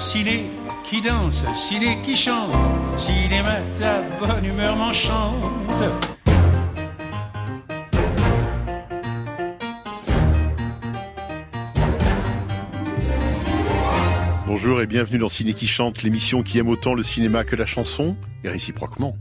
ciné qui danse, ciné qui chante, cinéma ta bonne humeur m'enchante. Bonjour et bienvenue dans Ciné qui chante, l'émission qui aime autant le cinéma que la chanson, et réciproquement.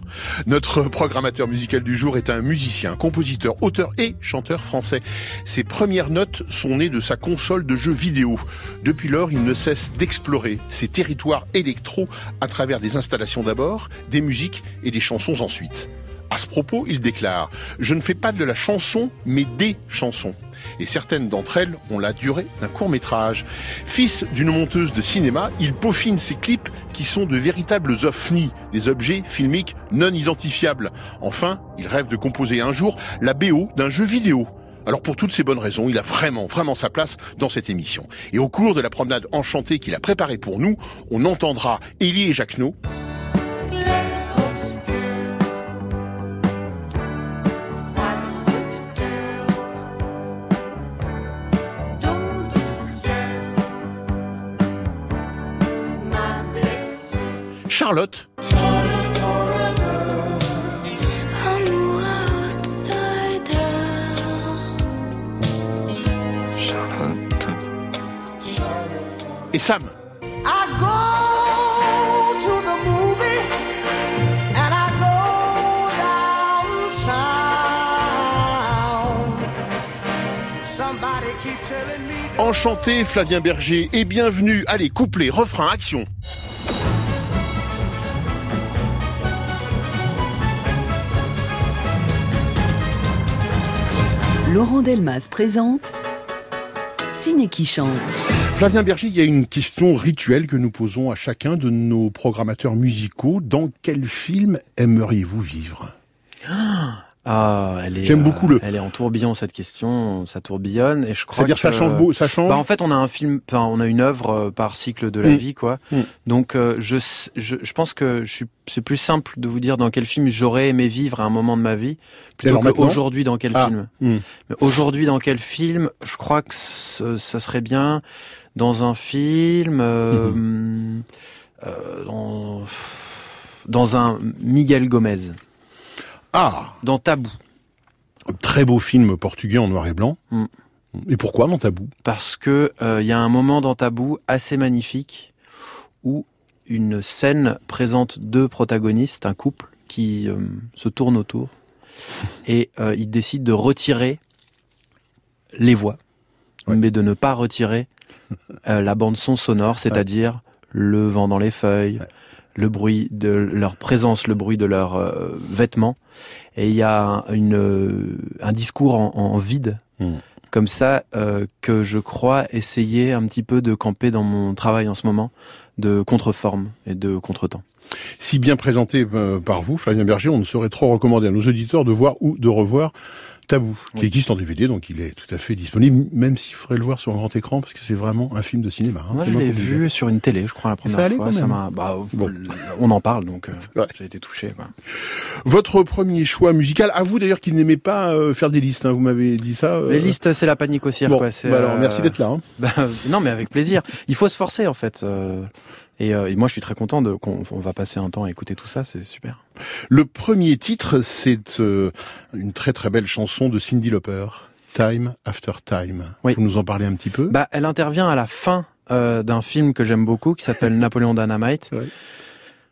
Notre programmateur musical du jour est un musicien, compositeur, auteur et chanteur français. Ses premières notes sont nées de sa console de jeux vidéo. Depuis lors, il ne cesse d'explorer ces territoires électro à travers des installations d'abord, des musiques et des chansons ensuite. À ce propos, il déclare « Je ne fais pas de la chanson, mais des chansons » et certaines d'entre elles ont la durée d'un court métrage. Fils d'une monteuse de cinéma, il peaufine ses clips qui sont de véritables ovnis, des objets filmiques non identifiables. Enfin, il rêve de composer un jour la BO d'un jeu vidéo. Alors pour toutes ces bonnes raisons, il a vraiment, vraiment sa place dans cette émission. Et au cours de la promenade enchantée qu'il a préparée pour nous, on entendra Élie et Jacquenot, Charlotte. Et Sam. Enchanté Flavien Berger et bienvenue. Allez, couplet, refrain, action. Laurent Delmas présente Ciné qui chante. Flavien Berger, il y a une question rituelle que nous posons à chacun de nos programmateurs musicaux. Dans quel film aimeriez-vous vivre? Ah, elle est. J'aime beaucoup le. Elle est en tourbillon cette question, ça tourbillonne et je crois. C'est-à-dire ça change beau, ça change. Bah en fait, on a un film, enfin, on a une œuvre euh, par cycle de la mm. vie, quoi. Mm. Donc, euh, je, je, je pense que je suis, c'est plus simple de vous dire dans quel film j'aurais aimé vivre à un moment de ma vie plutôt qu'aujourd'hui dans quel ah. film. Mm. Mais aujourd'hui dans quel film, je crois que ça serait bien dans un film, euh, euh, dans, dans un Miguel Gomez. Ah Dans Tabou. Très beau film portugais en noir et blanc. Mm. Et pourquoi dans Tabou? Parce que il euh, y a un moment dans Tabou assez magnifique où une scène présente deux protagonistes, un couple qui euh, se tourne autour et euh, ils décident de retirer les voix, mais de ne pas retirer la bande son sonore, c'est-à-dire le vent dans les feuilles, le bruit de leur présence, le bruit de leurs euh, vêtements. Et il y a une, euh, un discours en, vide, hmm. comme ça, euh, que je crois essayer un petit peu de camper dans mon travail en ce moment, de contreforme et de contretemps. Si bien présenté par vous, Flavien Berger, on ne saurait trop recommander à nos auditeurs de voir ou de revoir Tabou, qui existe en DVD, donc il est tout à fait disponible, même s'il faudrait le voir sur un grand écran, parce que c'est vraiment un film de cinéma. Hein, Moi, je l'ai vu sur une télé, je crois, la première fois. Ça bah, On en parle, donc euh, j'ai été touché. Votre premier choix musical, à vous d'ailleurs qu'il n'aimait pas euh, faire des listes, hein, vous m'avez dit ça. Euh. Les listes, c'est la panique au cirque. Bon, bah alors, merci d'être là. Hein. Bah, non, mais avec plaisir. Il faut se forcer, en fait. Euh, et, moi, je suis très content de qu'on va passer un temps à écouter tout ça, c'est super. Le premier titre, c'est euh, une très très belle chanson de Cindy Lauper, Time After Time. Vous nous en parlez un petit peu? Bah, elle intervient à la fin euh, d'un film que j'aime beaucoup, qui s'appelle Napoléon Dynamite.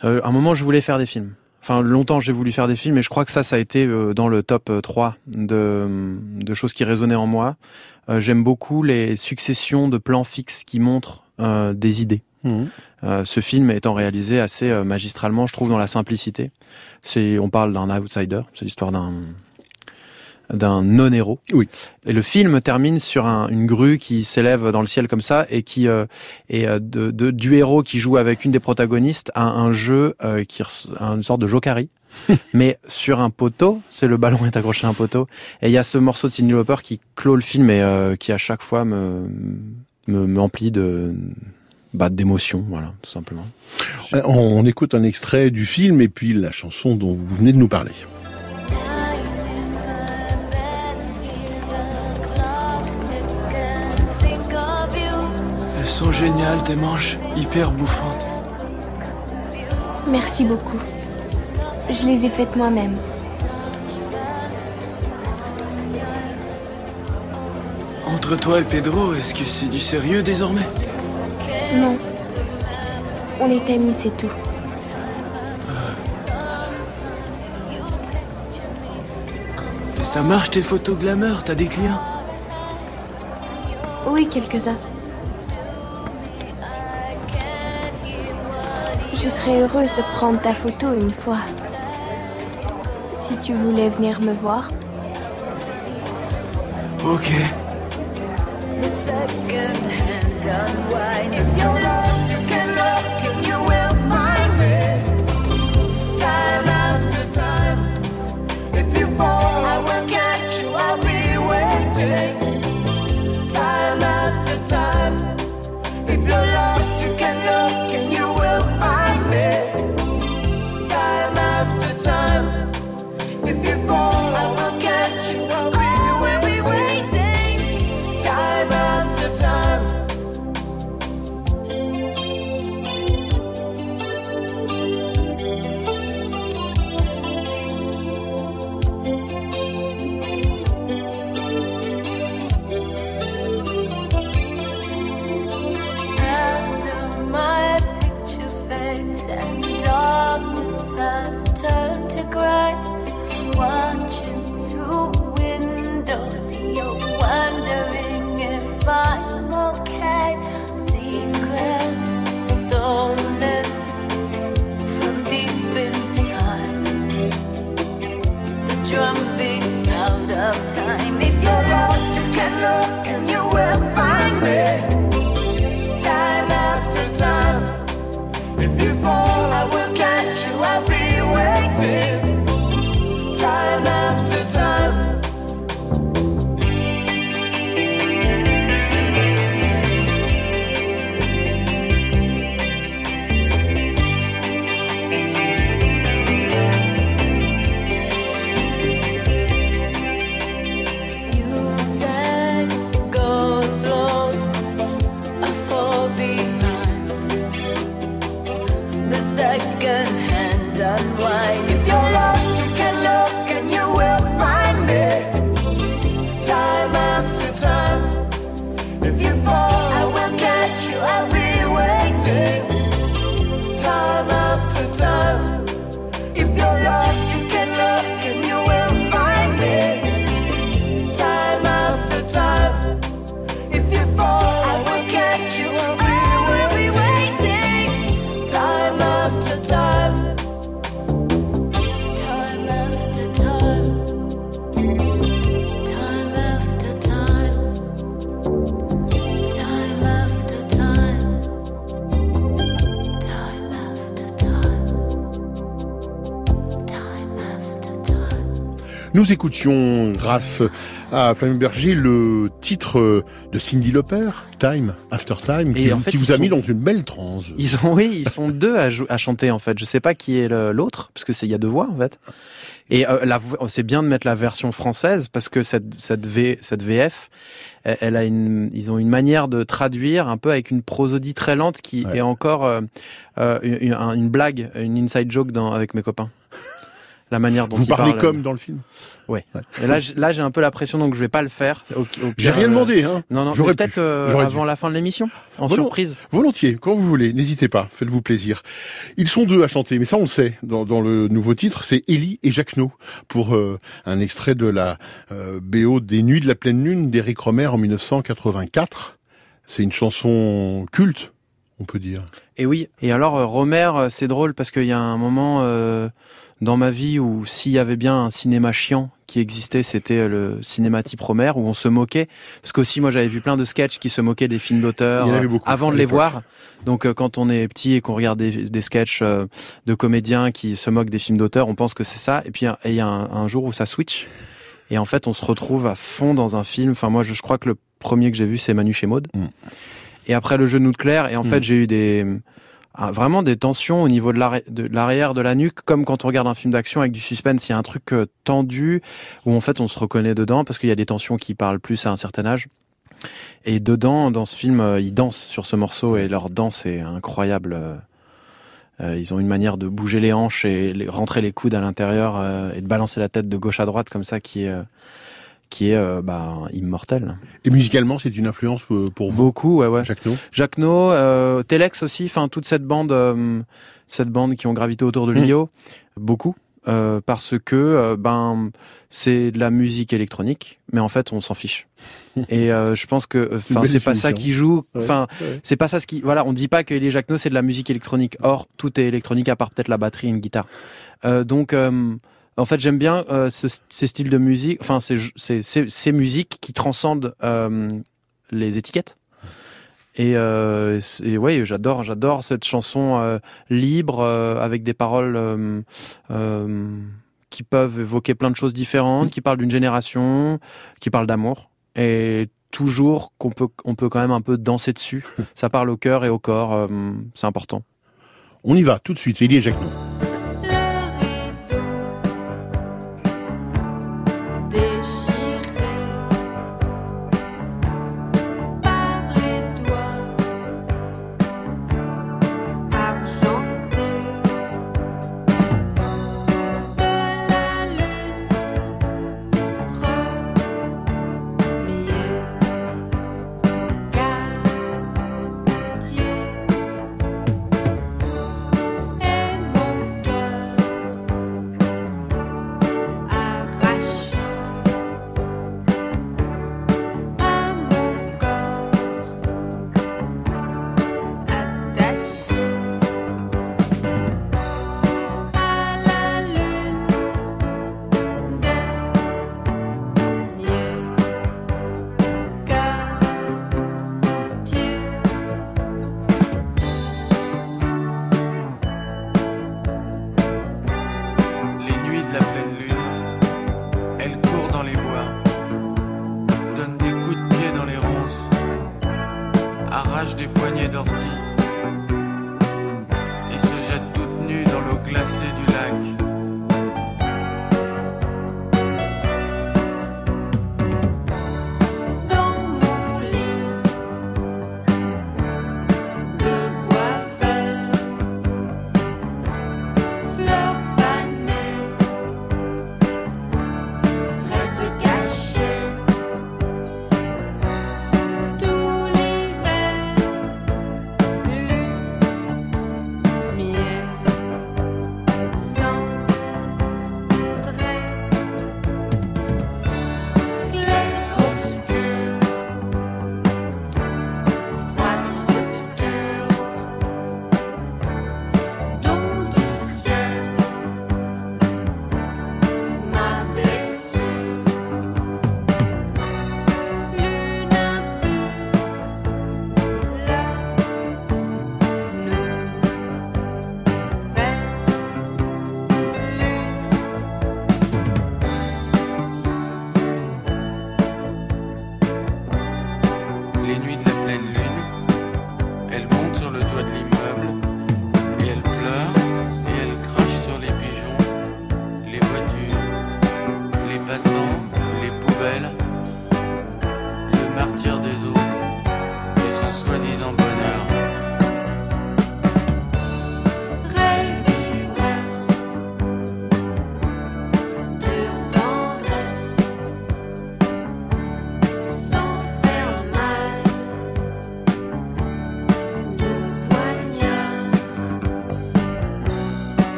à un moment, je voulais faire des films. Enfin, longtemps, j'ai voulu faire des films, et je crois que ça, ça a été dans le top 3 de, de choses qui résonnaient en moi. J'aime beaucoup les successions de plans fixes qui montrent des idées. Mmh. Euh, ce film étant réalisé assez euh, magistralement, je trouve, dans la simplicité. C'est, on parle d'un outsider, c'est l'histoire d'un d'un non-héros. Oui. Et le film termine sur un, une grue qui s'élève dans le ciel comme ça et qui euh, est euh, de, de, du héros qui joue avec une des protagonistes à un jeu euh, qui une sorte de jokari. mais sur un poteau, c'est le ballon est accroché à un poteau et il y a ce morceau de Sidney Lauper qui clôt le film et euh, qui à chaque fois me me m'emplit de bah, d'émotion, voilà, tout simplement. Euh, on, écoute un extrait du film et puis la chanson dont vous venez de nous parler. sont géniales, tes manches, hyper bouffantes. Merci beaucoup. Je les ai faites moi-même. Entre toi et Pedro, est-ce que c'est du sérieux désormais? Non. On est amis, c'est tout. Et ça marche tes photos glamour, t'as des clients Oui, quelques-uns. Je serais heureuse de prendre ta photo une fois. Si tu voulais venir me voir. Ok. cry. Nous écoutions, grâce à Flavien Berger, le titre de Cindy Lauper, Time After Time, qui, Et en fait, qui vous a mis dans une belle transe. Ils sont, oui, ils sont deux à, chanter en fait. Je sais pas qui est l'autre, parce que c'est il y a deux voix en fait. Et euh, vo- c'est bien de mettre la version française parce que cette cette, v, cette VF, elle, elle a une, ils ont une manière de traduire un peu avec une prosodie très lente qui Ouais. est encore euh, euh, une, une- une blague, une inside joke dans, avec mes copains. La manière dont Vous ils parlez comme dans le film Et là, j'ai un peu la pression, donc je vais pas le faire. J'ai rien euh, demandé, hein. Non, non, peut-être euh, avant la fin de l'émission, en surprise. Volontiers, quand vous voulez, n'hésitez pas, faites-vous plaisir. Ils sont deux à chanter, mais ça on le sait, dans, dans le nouveau titre, c'est Ellie et Jacques No, pour euh, un extrait de la euh, BO des Nuits de la pleine lune d'Éric Romer en 1984. C'est une chanson culte, on peut dire. Et oui. Et alors, Romer, c'est drôle parce qu'il y a un moment dans ma vie où s'il y avait bien un cinéma chiant qui existait, c'était euh, le cinéma type Romer où on se moquait. Parce qu'aussi, moi, j'avais vu plein de sketchs qui se moquaient des films avait euh, avant de les voir. Donc, euh, quand on est petit et qu'on regarde des, des sketchs euh, de comédiens qui se moquent des films d'auteurs, on pense que c'est ça. Et puis, il y a un, un jour où ça switch. Et en fait, on se retrouve à fond dans un film. Enfin, moi, je, je crois que le premier que j'ai vu, c'est Manu chez Maud. Mm. Et après, le genou de Claire. Et en Mm. fait, j'ai eu des vraiment des tensions au niveau de l'arri- de l'arrière de la nuque, comme quand on regarde un film d'action avec du suspense. Il y a un truc euh, tendu où en fait on se reconnaît dedans parce qu'il y a des tensions qui parlent plus à un certain âge. Et dedans, dans ce film, euh, ils dansent sur ce morceau et leur danse est incroyable. euh. Ils ont une manière de bouger les hanches et rentrer les coudes à l'intérieur et de balancer la tête de gauche à droite comme ça qui est, qui est euh, bah, immortel. Et musicalement, c'est une influence euh, pour vous, Beaucoup, ouais, ouais. Jacques No Jacques No, euh, Telex aussi, enfin toute cette bande, euh, cette bande qui ont gravité autour de Mm. Lio, beaucoup, parce que ben c'est de la musique électronique, mais en fait on s'en fiche. Et je pense que, enfin c'est pas ça qui joue, enfin ouais. c'est pas ça ce qui, voilà, on dit pas que les Jacques No c'est de la musique électronique. Or tout est électronique à part peut-être la batterie et une guitare. Donc en fait, j'aime bien euh, ce- ces styles de musique, enfin ces, ces, ces, ces musiques qui transcendent euh, les étiquettes. Et, euh, et ouais, j'adore, j'adore cette chanson euh, libre avec des paroles qui peuvent évoquer plein de choses différentes, qui parlent d'une génération, qui parlent d'amour et toujours qu'on peut, on peut quand même un peu danser dessus. Ça parle au cœur et au corps, c'est important. On y va tout de suite, Lily et Jacques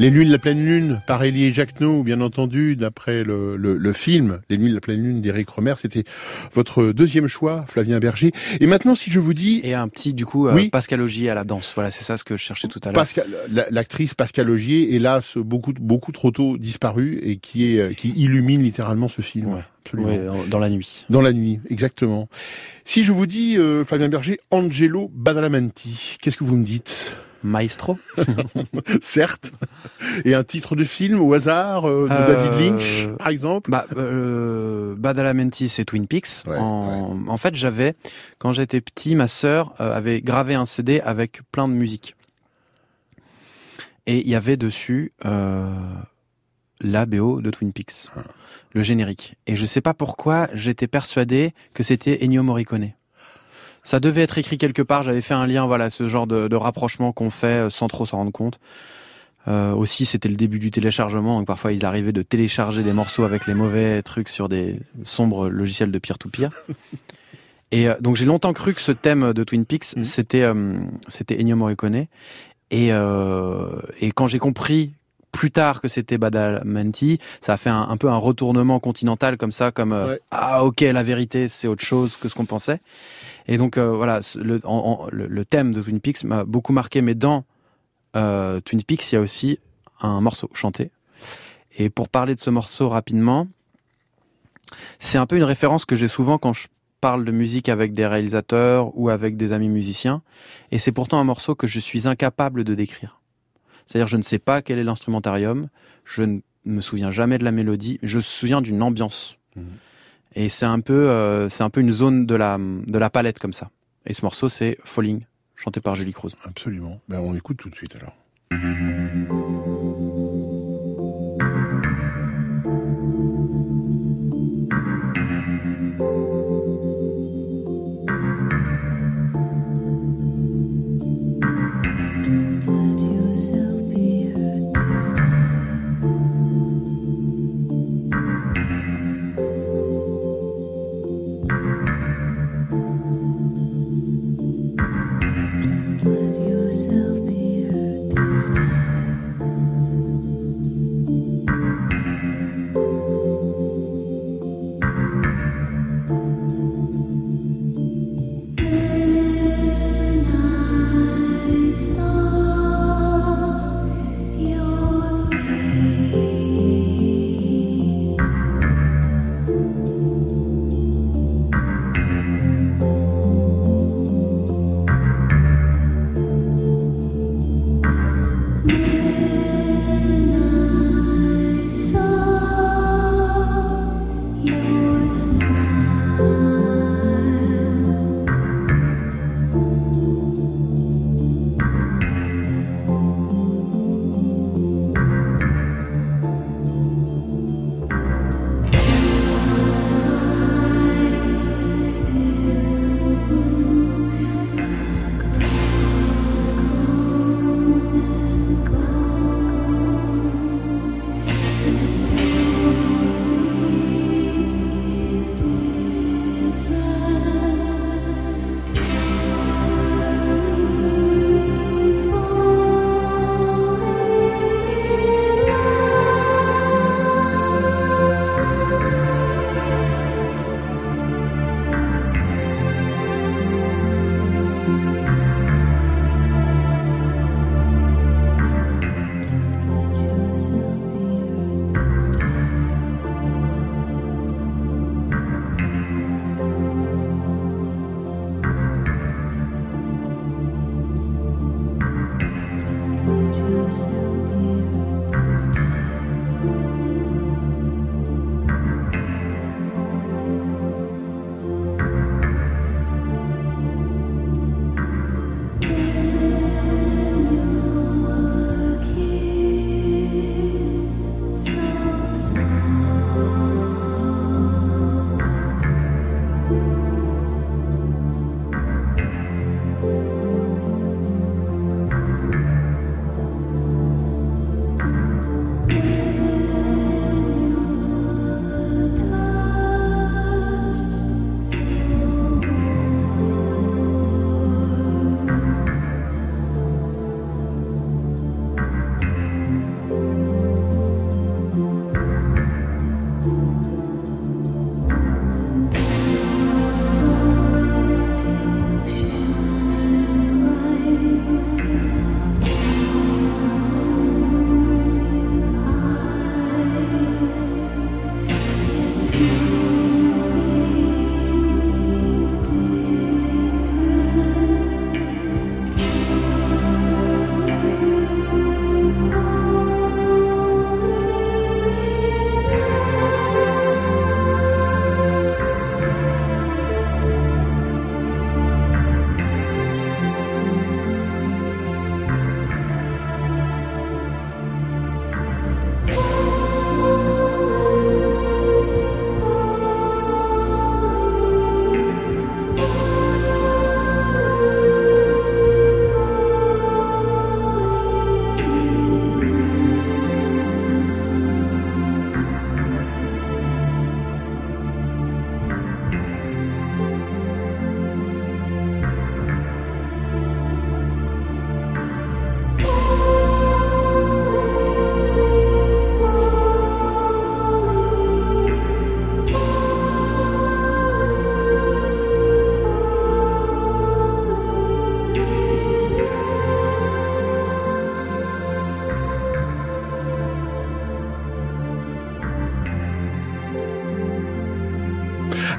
Les de la pleine lune par Elie Jacquenot, bien entendu, d'après le, le, le film Les Nuits de la pleine lune d'Éric Romer. C'était votre deuxième choix, Flavien Berger. Et maintenant, si je vous dis Et un petit, du coup, euh, Oui. Pascal Augier à la danse. Voilà, c'est ça ce que je cherchais tout à l'heure. L'actrice Pascal Augier, hélas beaucoup beaucoup trop tôt disparue et qui est qui illumine littéralement ce film. Ouais. Dans- dans la nuit. Dans la nuit, exactement. Si je vous dis euh, Flavien Berger, Angelo Badalamenti, qu'est-ce que vous me dites? Maestro Certes. Et un titre de film au hasard euh, de Euh, David Lynch, par exemple? Bah, euh, Badalamenti, c'est Twin Peaks. Ouais, en, en fait, j'avais, quand j'étais petit, ma sœur euh, avait gravé un CD avec plein de musique. Et il y avait dessus euh, la BO de Twin Peaks, Ah. le générique. Et je sais pas pourquoi, j'étais persuadé que c'était Ennio Morricone. Ça devait être écrit quelque part. J'avais fait un lien, voilà, ce genre de, de rapprochement qu'on fait euh, sans trop s'en rendre compte. Euh, aussi, c'était le début du téléchargement, donc parfois il arrivait de télécharger des morceaux avec les mauvais trucs sur des sombres logiciels de peer-to-peer. Et euh, donc j'ai longtemps cru que ce thème de Twin Peaks, Mhm. c'était euh, c'était Ennio Morricone. Et, et quand j'ai compris plus tard que c'était Badalamenti, ça a fait un, un peu un retournement continental comme ça, comme euh, Ouais. ah ok la vérité c'est autre chose que ce qu'on pensait. Et donc euh, voilà, ce- le, en- en- le, le thème de Twin Peaks m'a beaucoup marqué, mais dans euh, Twin Peaks il y a aussi un morceau chanté. Et pour parler de ce morceau rapidement, c'est un peu une référence que j'ai souvent quand je parle de musique avec des réalisateurs ou avec des amis musiciens. Et c'est pourtant un morceau que je suis incapable de décrire. C'est-à-dire, je ne sais pas quel est l'instrumentarium, je ne me souviens jamais de la mélodie, je me souviens d'une ambiance. Mhm. Et c'est un peu, euh, c'est un peu une zone de la, de la palette comme ça. Et ce morceau, c'est Falling, chanté par Julie Cruz. Absolument. Ben, on écoute tout de suite alors.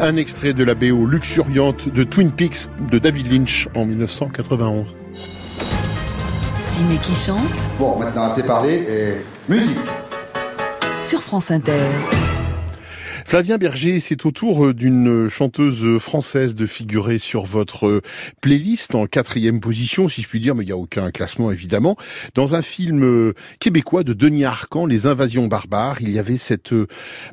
Un extrait de la BO luxuriante de Twin Peaks de David Lynch en 1991. Ciné qui chante Bon, maintenant assez parlé et musique. sur France Inter. Flavien Berger, c'est au tour euh, d'une chanteuse française de figurer sur votre euh, playlist en quatrième position, si je puis dire, mais il n'y a aucun classement évidemment. Dans un film euh, québécois de Denis Arcan, Les Invasions barbares, il y avait cette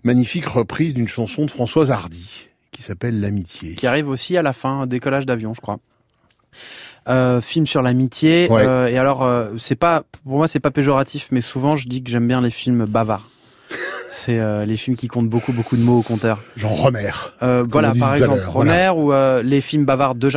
magnifique reprise d'une chanson de Françoise Hardy qui s'appelle L'amitié. Qui arrive aussi à la fin, décollage d'avion, je crois. Euh, film sur l'amitié. Ouais. euh, et alors, euh, c'est pas, pour moi, c'est pas péjoratif, mais souvent, je dis que j'aime bien les films bavards. c'est euh, les films qui comptent beaucoup, beaucoup de mots au compteur. Jean Romer. Euh, voilà, par exemple, Romer ou euh, les films bavards de.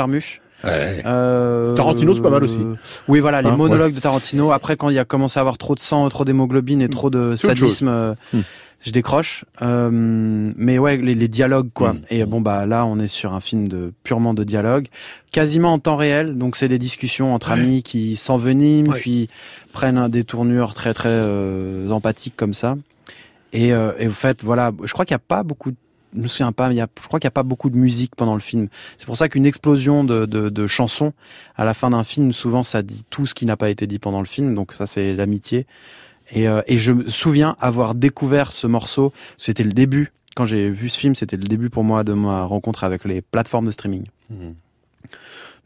Ouais. Euh, Tarantino, c'est pas mal aussi. Oui, voilà, les Hein, monologues de Tarantino. Après, quand il y a commencé à avoir trop de sang, trop d'hémoglobine et trop de sadisme, euh, Hmm. Je décroche. Euh, mais ouais, les, les dialogues, quoi. Hmm. Et bon, bah là, on est sur un film de purement de dialogue, quasiment en temps réel. Donc, c'est des discussions entre amis qui s'enveniment, Ouais. puis prennent des tournures très très euh, empathiques comme ça. Et, euh, et en fait, voilà, je crois qu'il n'y a pas beaucoup de je me souviens pas, mais il y a, je crois qu'il n'y a pas beaucoup de musique pendant le film. C'est pour ça qu'une explosion de, de, de chansons à la fin d'un film, souvent ça dit tout ce qui n'a pas été dit pendant le film. Donc ça c'est l'amitié. Et, euh, et je me souviens avoir découvert ce morceau. C'était le début. Quand j'ai vu ce film, c'était le début pour moi de ma rencontre avec les plateformes de streaming. Mhm.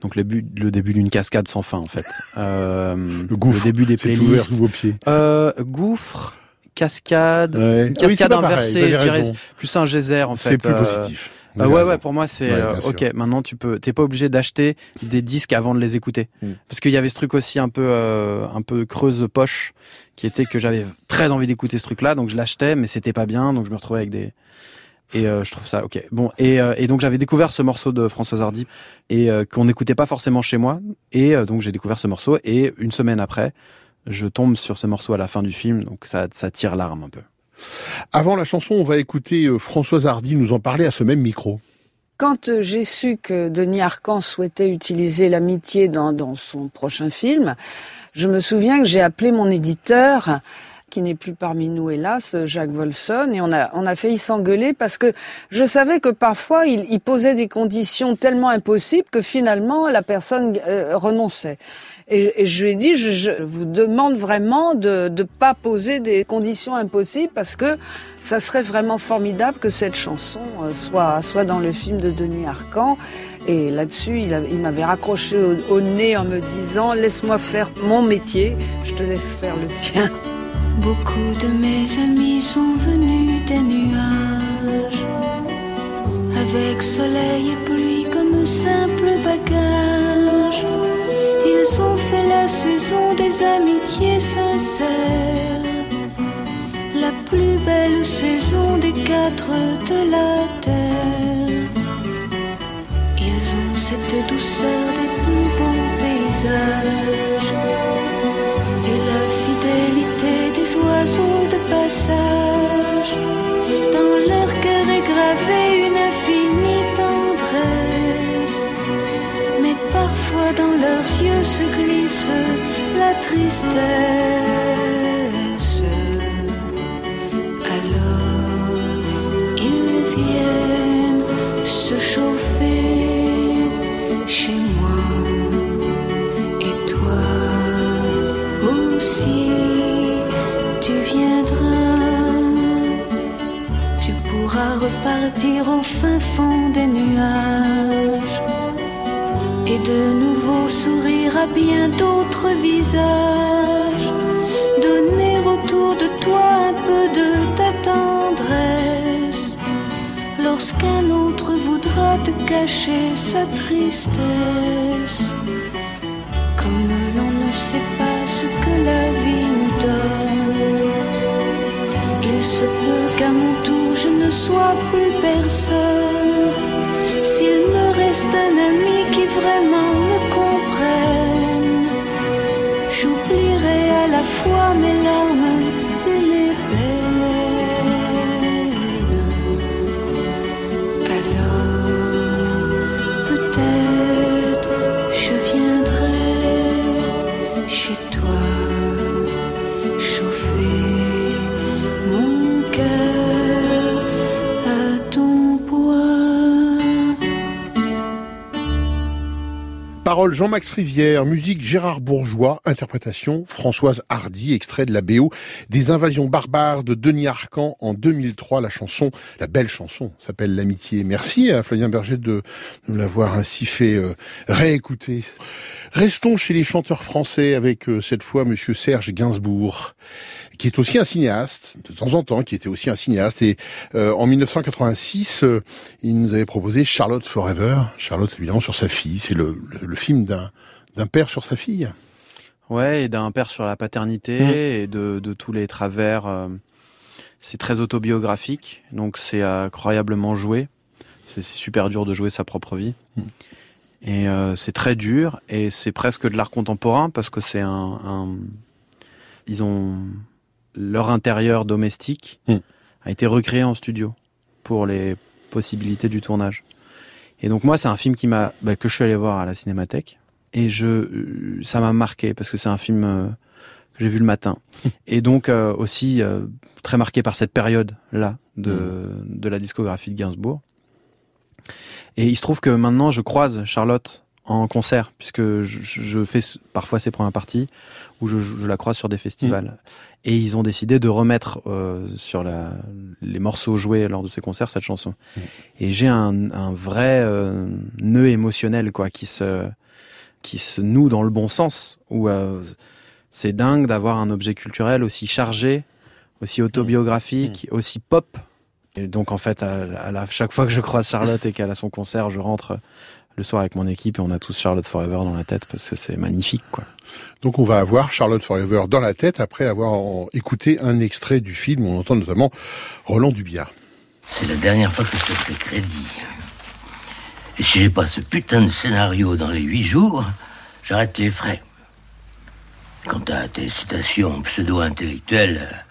Donc le, but, le début d'une cascade sans fin en fait. Euh, Le gouffre. début des ouvert playlists. sous vos pieds. Euh, gouffre, cascade, Ouais. Ah oui, cascade inversée, je dirais, plus un geyser en fait. C'est plus Euh, positif. Euh, ouais, ouais, pour moi, c'est Ouais, euh, ok. Maintenant, tu peux, t'es pas obligé d'acheter des disques avant de les écouter, Mm. parce qu'il y avait ce truc aussi un peu, euh, un peu creuse poche, qui était que j'avais très envie d'écouter ce truc-là, donc je l'achetais, mais c'était pas bien, donc je me retrouvais avec des. Et euh, je trouve ça ok. Bon, et, euh, et donc j'avais découvert ce morceau de Françoise Hardy et euh, qu'on n'écoutait pas forcément chez moi, et euh, donc j'ai découvert ce morceau et une semaine après, je tombe sur ce morceau à la fin du film, donc ça, ça tire l'arme un peu. Avant la chanson, on va écouter euh, Françoise Hardy nous en parler à ce même micro. Quand euh, j'ai su que Denis Arcan souhaitait utiliser l'amitié dans, son prochain film, je me souviens que j'ai appelé mon éditeur, qui n'est plus parmi nous hélas, Jacques Wolfson, et on a, on a failli s'engueuler parce que je savais que parfois il, il posait des conditions tellement impossibles que finalement la personne euh, renonçait. Et, je lui ai dit, je, vous demande vraiment de ne pas poser des conditions impossibles parce que ça serait vraiment formidable que cette chanson euh, soit, soit dans le film de Denis Arcan. Et là-dessus, il m'avait raccroché au, au nez en me disant, laisse-moi faire mon métier, je te laisse faire le tien. Beaucoup de mes amis sont venus des nuages, avec soleil et pluie comme simple bagage. Ils ont fait la saison des amitiés sincères, la plus belle saison des quatre de la terre. Ils ont cette douceur des plus beaux paysages et la fidélité des oiseaux de passage. Leurs yeux se glisse la tristesse. Alors ils viennent se chauffer chez moi. Et toi aussi, tu viendras. Tu pourras repartir au fin fond des nuages et de nouveau sourire à bien d'autres visages. Donner autour de toi un peu de ta tendresse lorsqu'un autre voudra te cacher sa tristesse. Comme l'on ne sait pas ce que la vie nous donne, il se peut qu'à mon tour je ne sois plus personne. La fois Jean-Max Rivière, musique Gérard Bourgeois, interprétation Françoise Hardy, extrait de la BO des invasions barbares de Denis Arcan en 2003. La chanson, la belle chanson, s'appelle L'amitié. Merci à Flavien Berger de nous l'avoir ainsi fait euh, réécouter. Restons chez les chanteurs français avec euh, cette fois Monsieur Serge Gainsbourg, qui est aussi un cinéaste, de temps en temps, qui était aussi un cinéaste. Et euh, en 1986, euh, il nous avait proposé Charlotte Forever. Charlotte, évidemment, sur sa fille. C'est le, le, le film d'un d'un père sur sa fille. Ouais, et d'un père sur la paternité Mhm. et de, de tous les travers. euh, c'est très autobiographique, donc c'est incroyablement joué. C'est super dur de jouer sa propre vie. Mhm. Et euh, c'est très dur, et c'est presque de l'art contemporain parce que c'est un, un- Ils ont. Leur intérieur domestique Mhm. a été recréé en studio pour les possibilités du tournage. Et donc moi, c'est un film qui m'a bah, que je suis allé voir à la Cinémathèque et je euh, ça m'a marqué parce que c'est un film euh, que j'ai vu le matin et donc euh, aussi euh, très marqué par cette période là de de la discographie de Gainsbourg. Et il se trouve que maintenant je croise Charlotte en concert puisque je, je fais parfois ses premières parties où je, je la croise sur des festivals. Et ils ont décidé de remettre euh, sur la, les morceaux joués lors de ces concerts cette chanson. Et j'ai un, un vrai euh, nœud émotionnel quoi qui se qui se noue dans le bon sens où euh, c'est dingue d'avoir un objet culturel aussi chargé, aussi autobiographique, aussi pop. Et donc en fait, à, à la, chaque fois que je croise Charlotte et qu'elle a son concert, je rentre le soir avec mon équipe et on a tous Charlotte Forever dans la tête parce que c'est magnifique quoi. Donc on va avoir Charlotte Forever dans la tête après avoir écouté un extrait du film où on entend notamment Roland Dubillard. C'est la dernière fois que je te ferai crédit. Et si j'ai pas ce putain de scénario dans les huit jours, j'arrête les frais. Quant à tes citations pseudo-intellectuelles,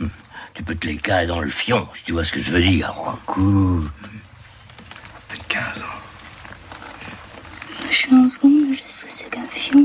hum, tu peux te les carrer dans le fion, si tu vois ce que je veux dire. Oh, cool. T'as 15 ans. Je suis en seconde, je sais ce que c'est qu'un fion.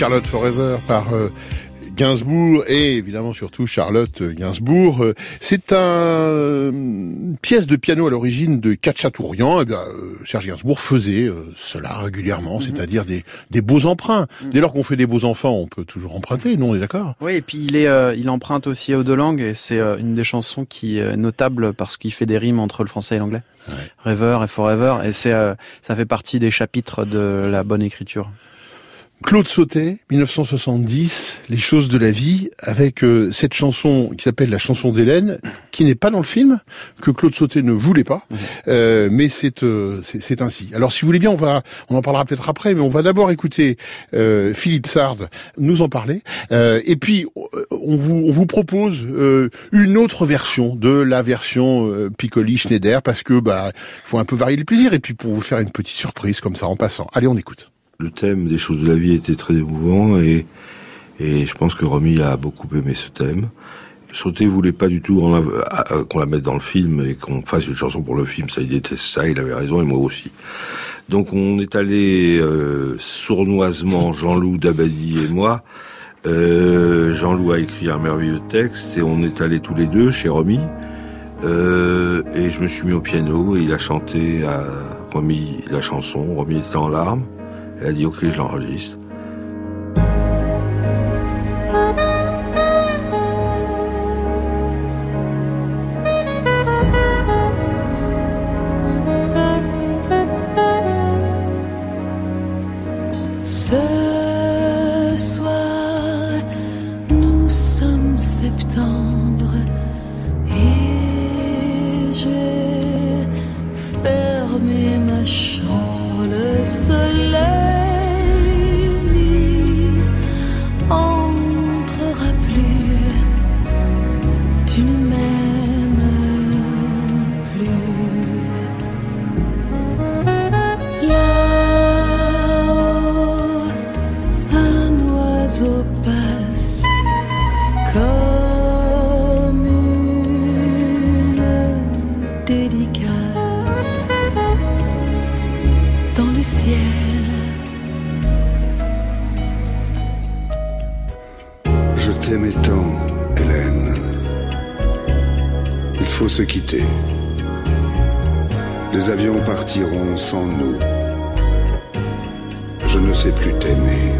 Charlotte Forever par euh, Gainsbourg et évidemment surtout Charlotte Gainsbourg. Euh, C'est un, une pièce de piano à l'origine de Chatchatourian. Eh bien, euh, Serge Gainsbourg faisait euh, cela régulièrement, c'est-à-dire des, des beaux emprunts. Dès lors qu'on fait des beaux enfants, on peut toujours emprunter, non, on est d'accord? Oui, et puis il est, euh, il emprunte aussi aux deux langues et c'est euh, une des chansons qui est notable parce qu'il fait des rimes entre le français et l'anglais. Rêver et Forever et c'est, euh, ça fait partie des chapitres de la bonne écriture. Claude Sautet, 1970, Les choses de la vie, avec euh, cette chanson qui s'appelle la chanson d'Hélène, qui n'est pas dans le film, que Claude Sautet ne voulait pas, euh, mais c'est euh, c'est ainsi. Alors si vous voulez bien, on va on en parlera peut-être après, mais on va d'abord écouter euh, Philippe Sard nous en parler, Euh, et puis on vous on vous propose euh, une autre version de la version euh, Piccoli Schneider, parce que bah faut un peu varier les plaisirs, et puis pour vous faire une petite surprise comme ça en passant. Allez, on écoute. Le thème des choses de la vie était très émouvant et, je pense que Romy a beaucoup aimé ce thème. Sauté voulait pas du tout qu'on la mette dans le film et qu'on fasse une chanson pour le film. Ça, il déteste ça, il avait raison et moi aussi. Donc on est allé euh, sournoisement, Jean-Loup Dabadi et moi. Euh, Jean-Loup a écrit un merveilleux texte et on est allés tous les deux chez Romy. Euh, et je me suis mis au piano et il a chanté à Romy la chanson. Romy était en larmes. Elle a dit ok, je l'enregistre. Je t'aimais tant, Hélène. Il faut se quitter. Les avions partiront sans nous. Je ne sais plus t'aimer,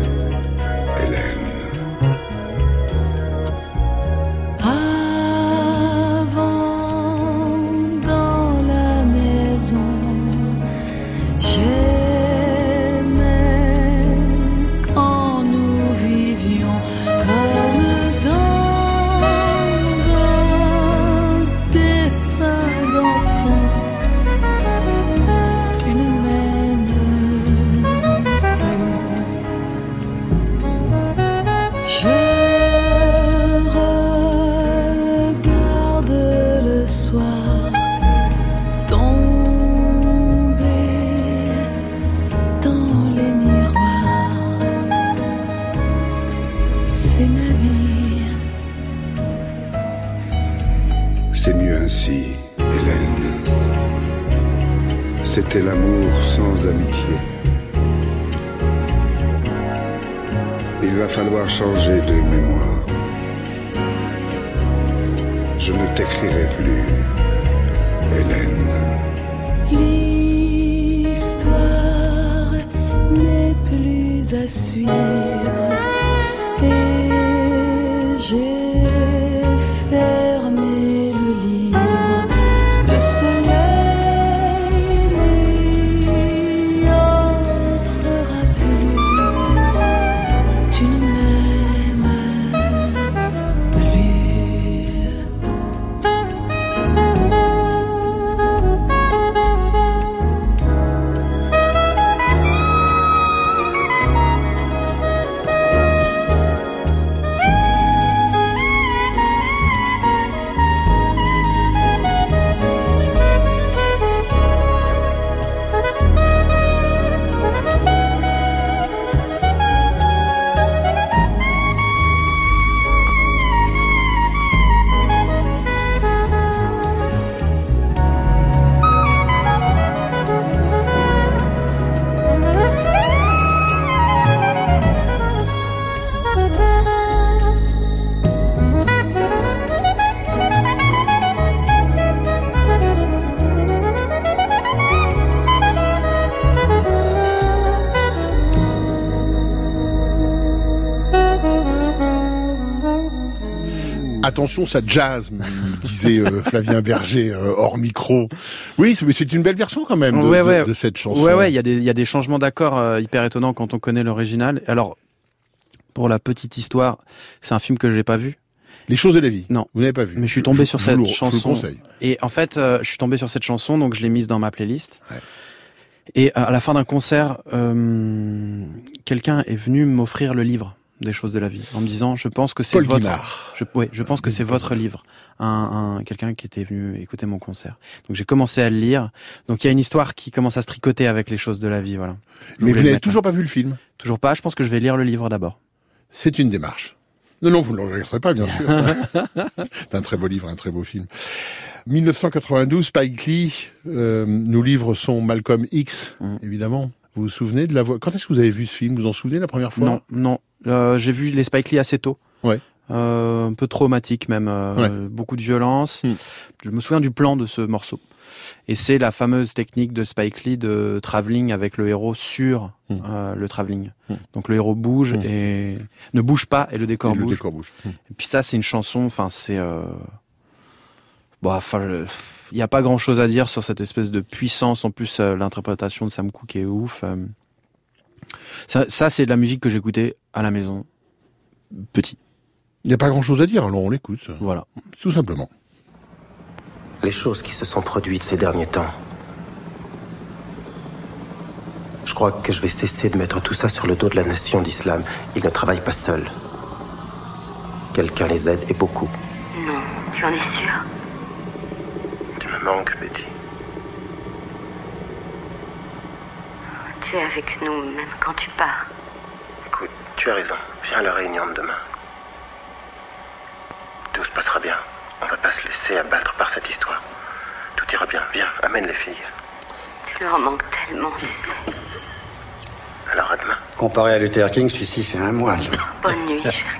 Attention, ça jazz, disait euh, Flavien Berger euh, hors micro. Oui, mais c'est une belle version quand même de, ouais, de- ouais. de cette chanson. Ouais, ouais, il y, a des- il y a des changements d'accords euh, hyper étonnants quand on connaît l'original. Alors, pour la petite histoire, c'est un film que j'ai pas vu. Les choses de la vie. Non. Vous n'avez pas vu. Mais je suis tombé Je- sur je cette je chanson. Et en fait, euh, je suis tombé sur cette chanson, donc je l'ai mise dans ma playlist. Et à la fin d'un concert, euh, quelqu'un est venu m'offrir le livre des choses de la vie, en me disant, je pense que c'est votre, je, ouais, je pense que c'est votre livre. Un, un- quelqu'un qui était venu écouter mon concert. Donc j'ai commencé à le lire. Donc il y a une histoire qui commence à se tricoter avec les choses de la vie, voilà. Je Mais vous n'avez toujours pas vu le film? Toujours pas. Je pense que je vais lire le livre d'abord. C'est une démarche. Non, non, vous ne le regretterez pas, bien sûr. c'est un très beau livre, un très beau film. 1992, Spike Lee euh, nous livre son Malcolm X, Mm. évidemment. Vous vous souvenez de la voix Quand est-ce que vous avez vu ce film? Vous vous en souvenez la première fois? Non, non. Euh, j'ai vu les Spike Lee assez tôt. Ouais. Euh, un peu traumatique même. euh, Ouais. Beaucoup de violence. Hmm. Je me souviens du plan de ce morceau. Et c'est la fameuse technique de Spike Lee de travelling avec le héros sur Hmm. euh, le travelling. Hmm. Donc le héros bouge et ne bouge pas et le décor Et le bouge. décor bouge. Et puis ça, c'est une chanson. Enfin, c'est. Bon, enfin, je- il n'y a pas grand chose à dire sur cette espèce de puissance. En plus, euh, l'interprétation de Sam Cooke est ouf. euh. Ça, ça c'est de la musique que j'écoutais à la maison, petit. Il n'y a pas grand-chose à dire, alors on l'écoute. Voilà. Tout simplement. les choses qui se sont produites ces derniers temps. Je crois que je vais cesser de mettre tout ça sur le dos de la nation d'islam. Ils ne travaillent pas seuls. Quelqu'un les aide et beaucoup. Non, tu en es sûr me manques, Betty. Tu es avec nous même quand tu pars. Écoute, tu as raison. Viens à la réunion de demain. Tout se passera bien. On va pas se laisser abattre par cette histoire. Tout ira bien. Viens, amène les filles. Tu leur manques tellement, tu sais. Alors à demain. Comparé à Luther King, celui-ci, c'est un moine. Bonne nuit, cher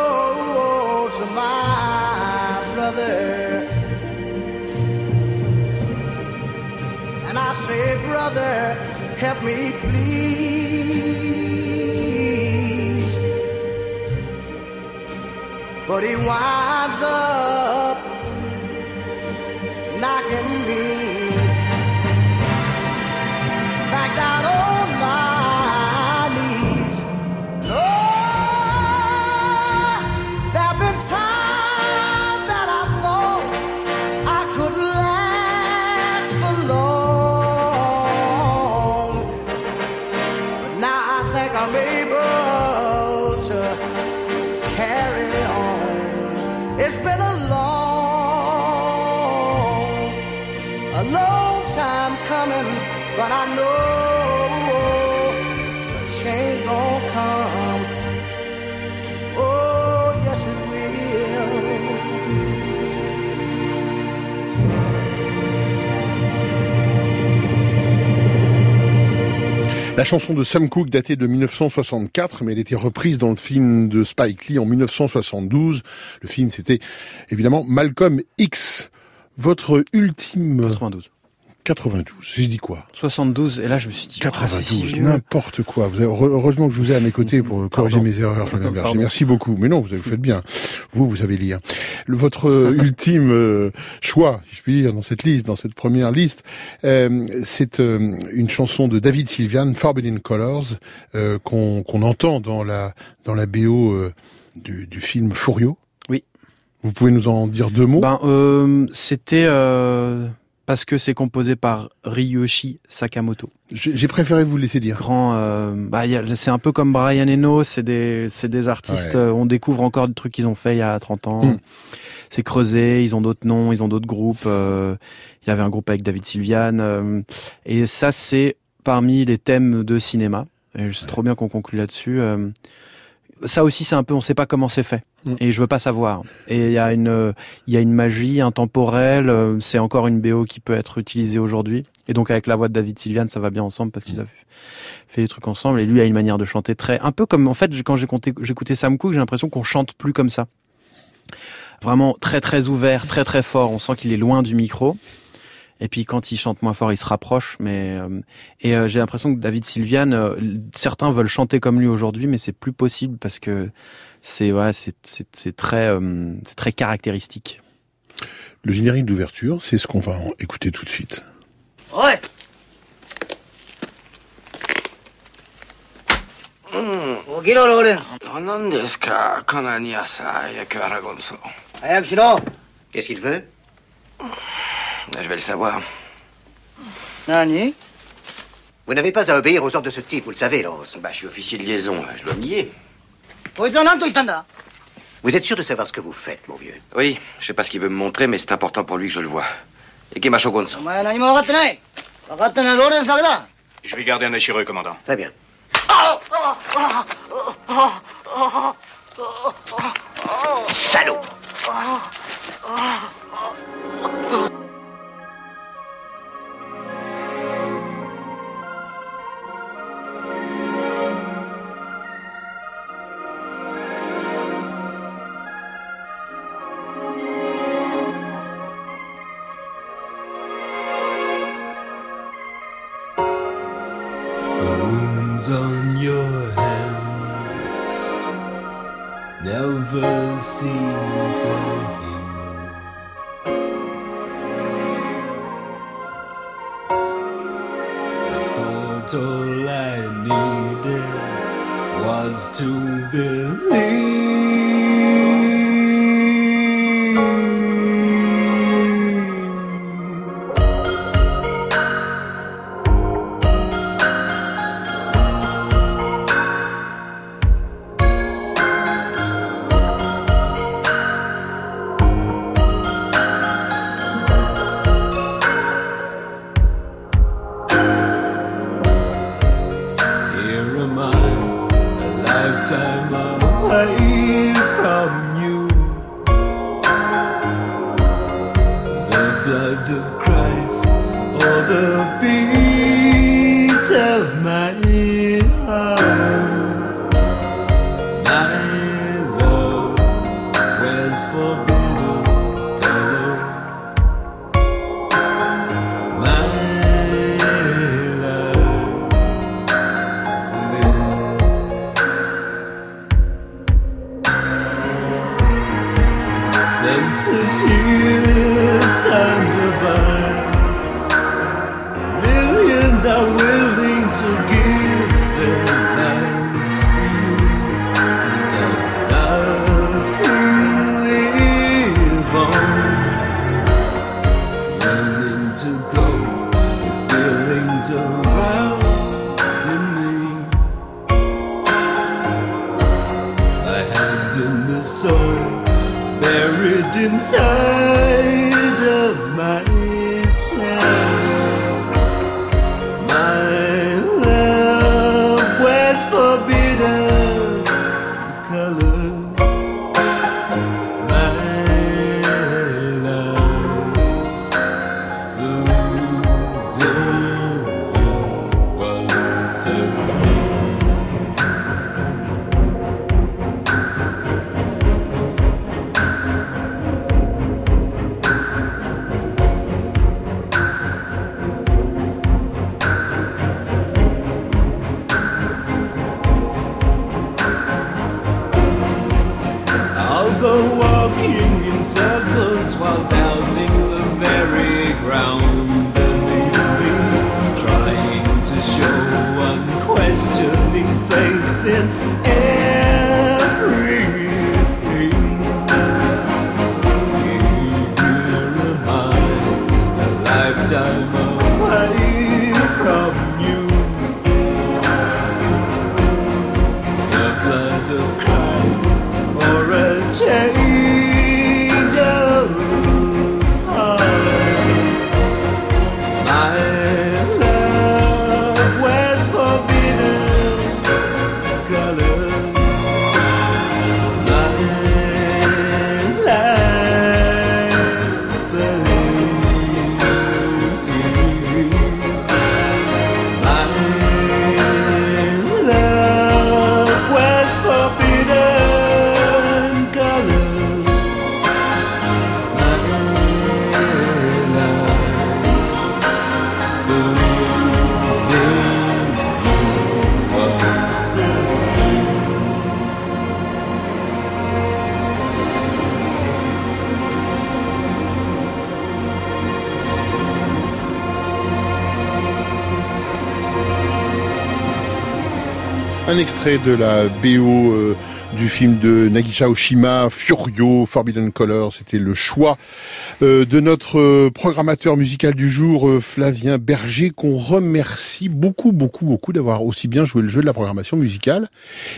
say, Brother, help me, please. But he winds up La chanson de Sam Cooke datait de 1964, mais elle était reprise dans le film de Spike Lee en 1972. Le film, c'était évidemment Malcolm X. Votre ultime... 92. 92. J'ai dit quoi? 72, et là je me suis dit... ah, c'est 92, si vieux. n'importe quoi. Vous avez- heureusement que je vous ai à mes côtés pour corriger Pardon. mes erreurs. Pardon. Merci beaucoup. Mais non, vous, avez- vous faites bien. Vous, vous savez lire. Le- votre euh, ultime euh, choix, si je puis dire, dans cette liste, dans cette première liste, euh, c'est euh, une chanson de David Sylvian, Forbidden Colors, euh, qu'on entend dans la dans la BO euh, du, du film Furio. Oui. Vous pouvez nous en dire deux mots? Ben, euh, c'était euh, parce que c'est composé par Ryoshi Sakamoto. J'ai préféré vous le laisser dire. Grand, euh, bah, c'est un peu comme Brian Eno, c'est des, des artistes. Ouais. euh, on découvre encore des trucs qu'ils ont fait il y a 30 ans. Mm. C'est creusé, ils ont d'autres noms, ils ont d'autres groupes. euh, il y avait un groupe avec David Sylvian. et ça, c'est parmi les thèmes de cinéma. Et c'est trop bien qu'on conclue là-dessus. Ça aussi, c'est un peu, on sait pas comment c'est fait. Mm. Et je veux pas savoir. Et il y a une, euh, il y a une magie intemporelle. euh, C'est encore une BO qui peut être utilisée aujourd'hui. Et donc avec la voix de David Sylvian, ça va bien ensemble parce qu'ils ont fait des trucs ensemble. Et lui a une manière de chanter très, un peu comme en fait quand j'écoutais Sam Cooke, j'ai l'impression qu'on chante plus comme ça. Vraiment très très ouvert, très très fort. On sent qu'il est loin du micro. Et puis quand il chante moins fort, il se rapproche. Mais euh, et euh, j'ai l'impression que David Sylvian, euh, certains veulent chanter comme lui aujourd'hui, mais c'est plus possible parce que c'est ouais, c'est très c'est très caractéristique. Le générique d'ouverture, c'est ce qu'on va écouter tout de suite. Ouais. Mmh, Qu'est-ce qu'il veut? Je vais le savoir. Nani? Vous n'avez pas à obéir aux ordres de ce type, vous le savez, Laurence. Bah, je suis officier de liaison, je dois me. Vous êtes sûr de savoir ce que vous faites, mon vieux? Oui, je sais pas ce qu'il veut me montrer, mais c'est important pour lui que je le vois. Et Kemasho Gonzo? Je vais garder un œil sur eux, commandant. Très bien. Salaud was forbidden Un extrait de la BO euh, du film de Nagisha Oshima, Furio, Forbidden Color. C'était le choix de notre euh, programmateur musical du jour, euh, Flavien Berger, qu'on remercie beaucoup, beaucoup, beaucoup d'avoir aussi bien joué le jeu de la programmation musicale.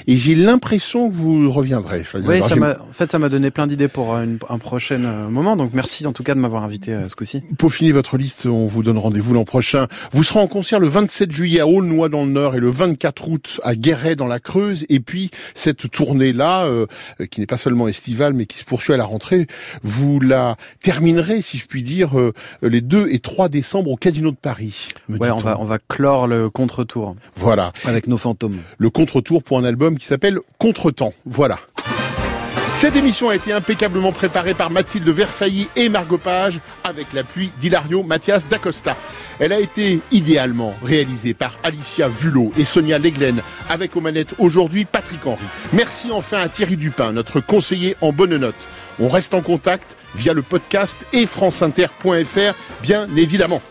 Et j'ai l'impression que vous reviendrez, Flavien Oui, Berger. ça en fait, ça m'a donné plein d'idées pour une- un prochain euh, moment. Donc, merci en tout cas de m'avoir invité euh, ce coup-ci. Peaufinez votre liste, on vous donne rendez-vous l'an prochain. Vous serez en concert le 27 juillet à Aulnoy dans le Nord et le 24 août à Guéret dans la Creuse. Et puis cette tournée-là, euh, euh, qui n'est pas seulement estivale mais qui se poursuit à la rentrée, vous la terminerez, si je puis dire, euh, les 2 et 3 décembre au Casino de Paris. Ouais, on va, on va clore le contre-tour. Voilà. Avec nos fantômes. Le contre-tour pour un album qui s'appelle Contretemps. Voilà. Cette émission a été impeccablement préparée par Mathilde Verfailly et Margot Page avec l'appui d'Hilario Mathias d'Acosta. Elle a été idéalement réalisée par Alicia Vulot et Sonia Leglen avec aux manettes aujourd'hui Patrick Henry. Merci enfin à Thierry Dupin, notre conseiller en bonne note. On reste en contact via le podcast et franceinter.fr bien évidemment.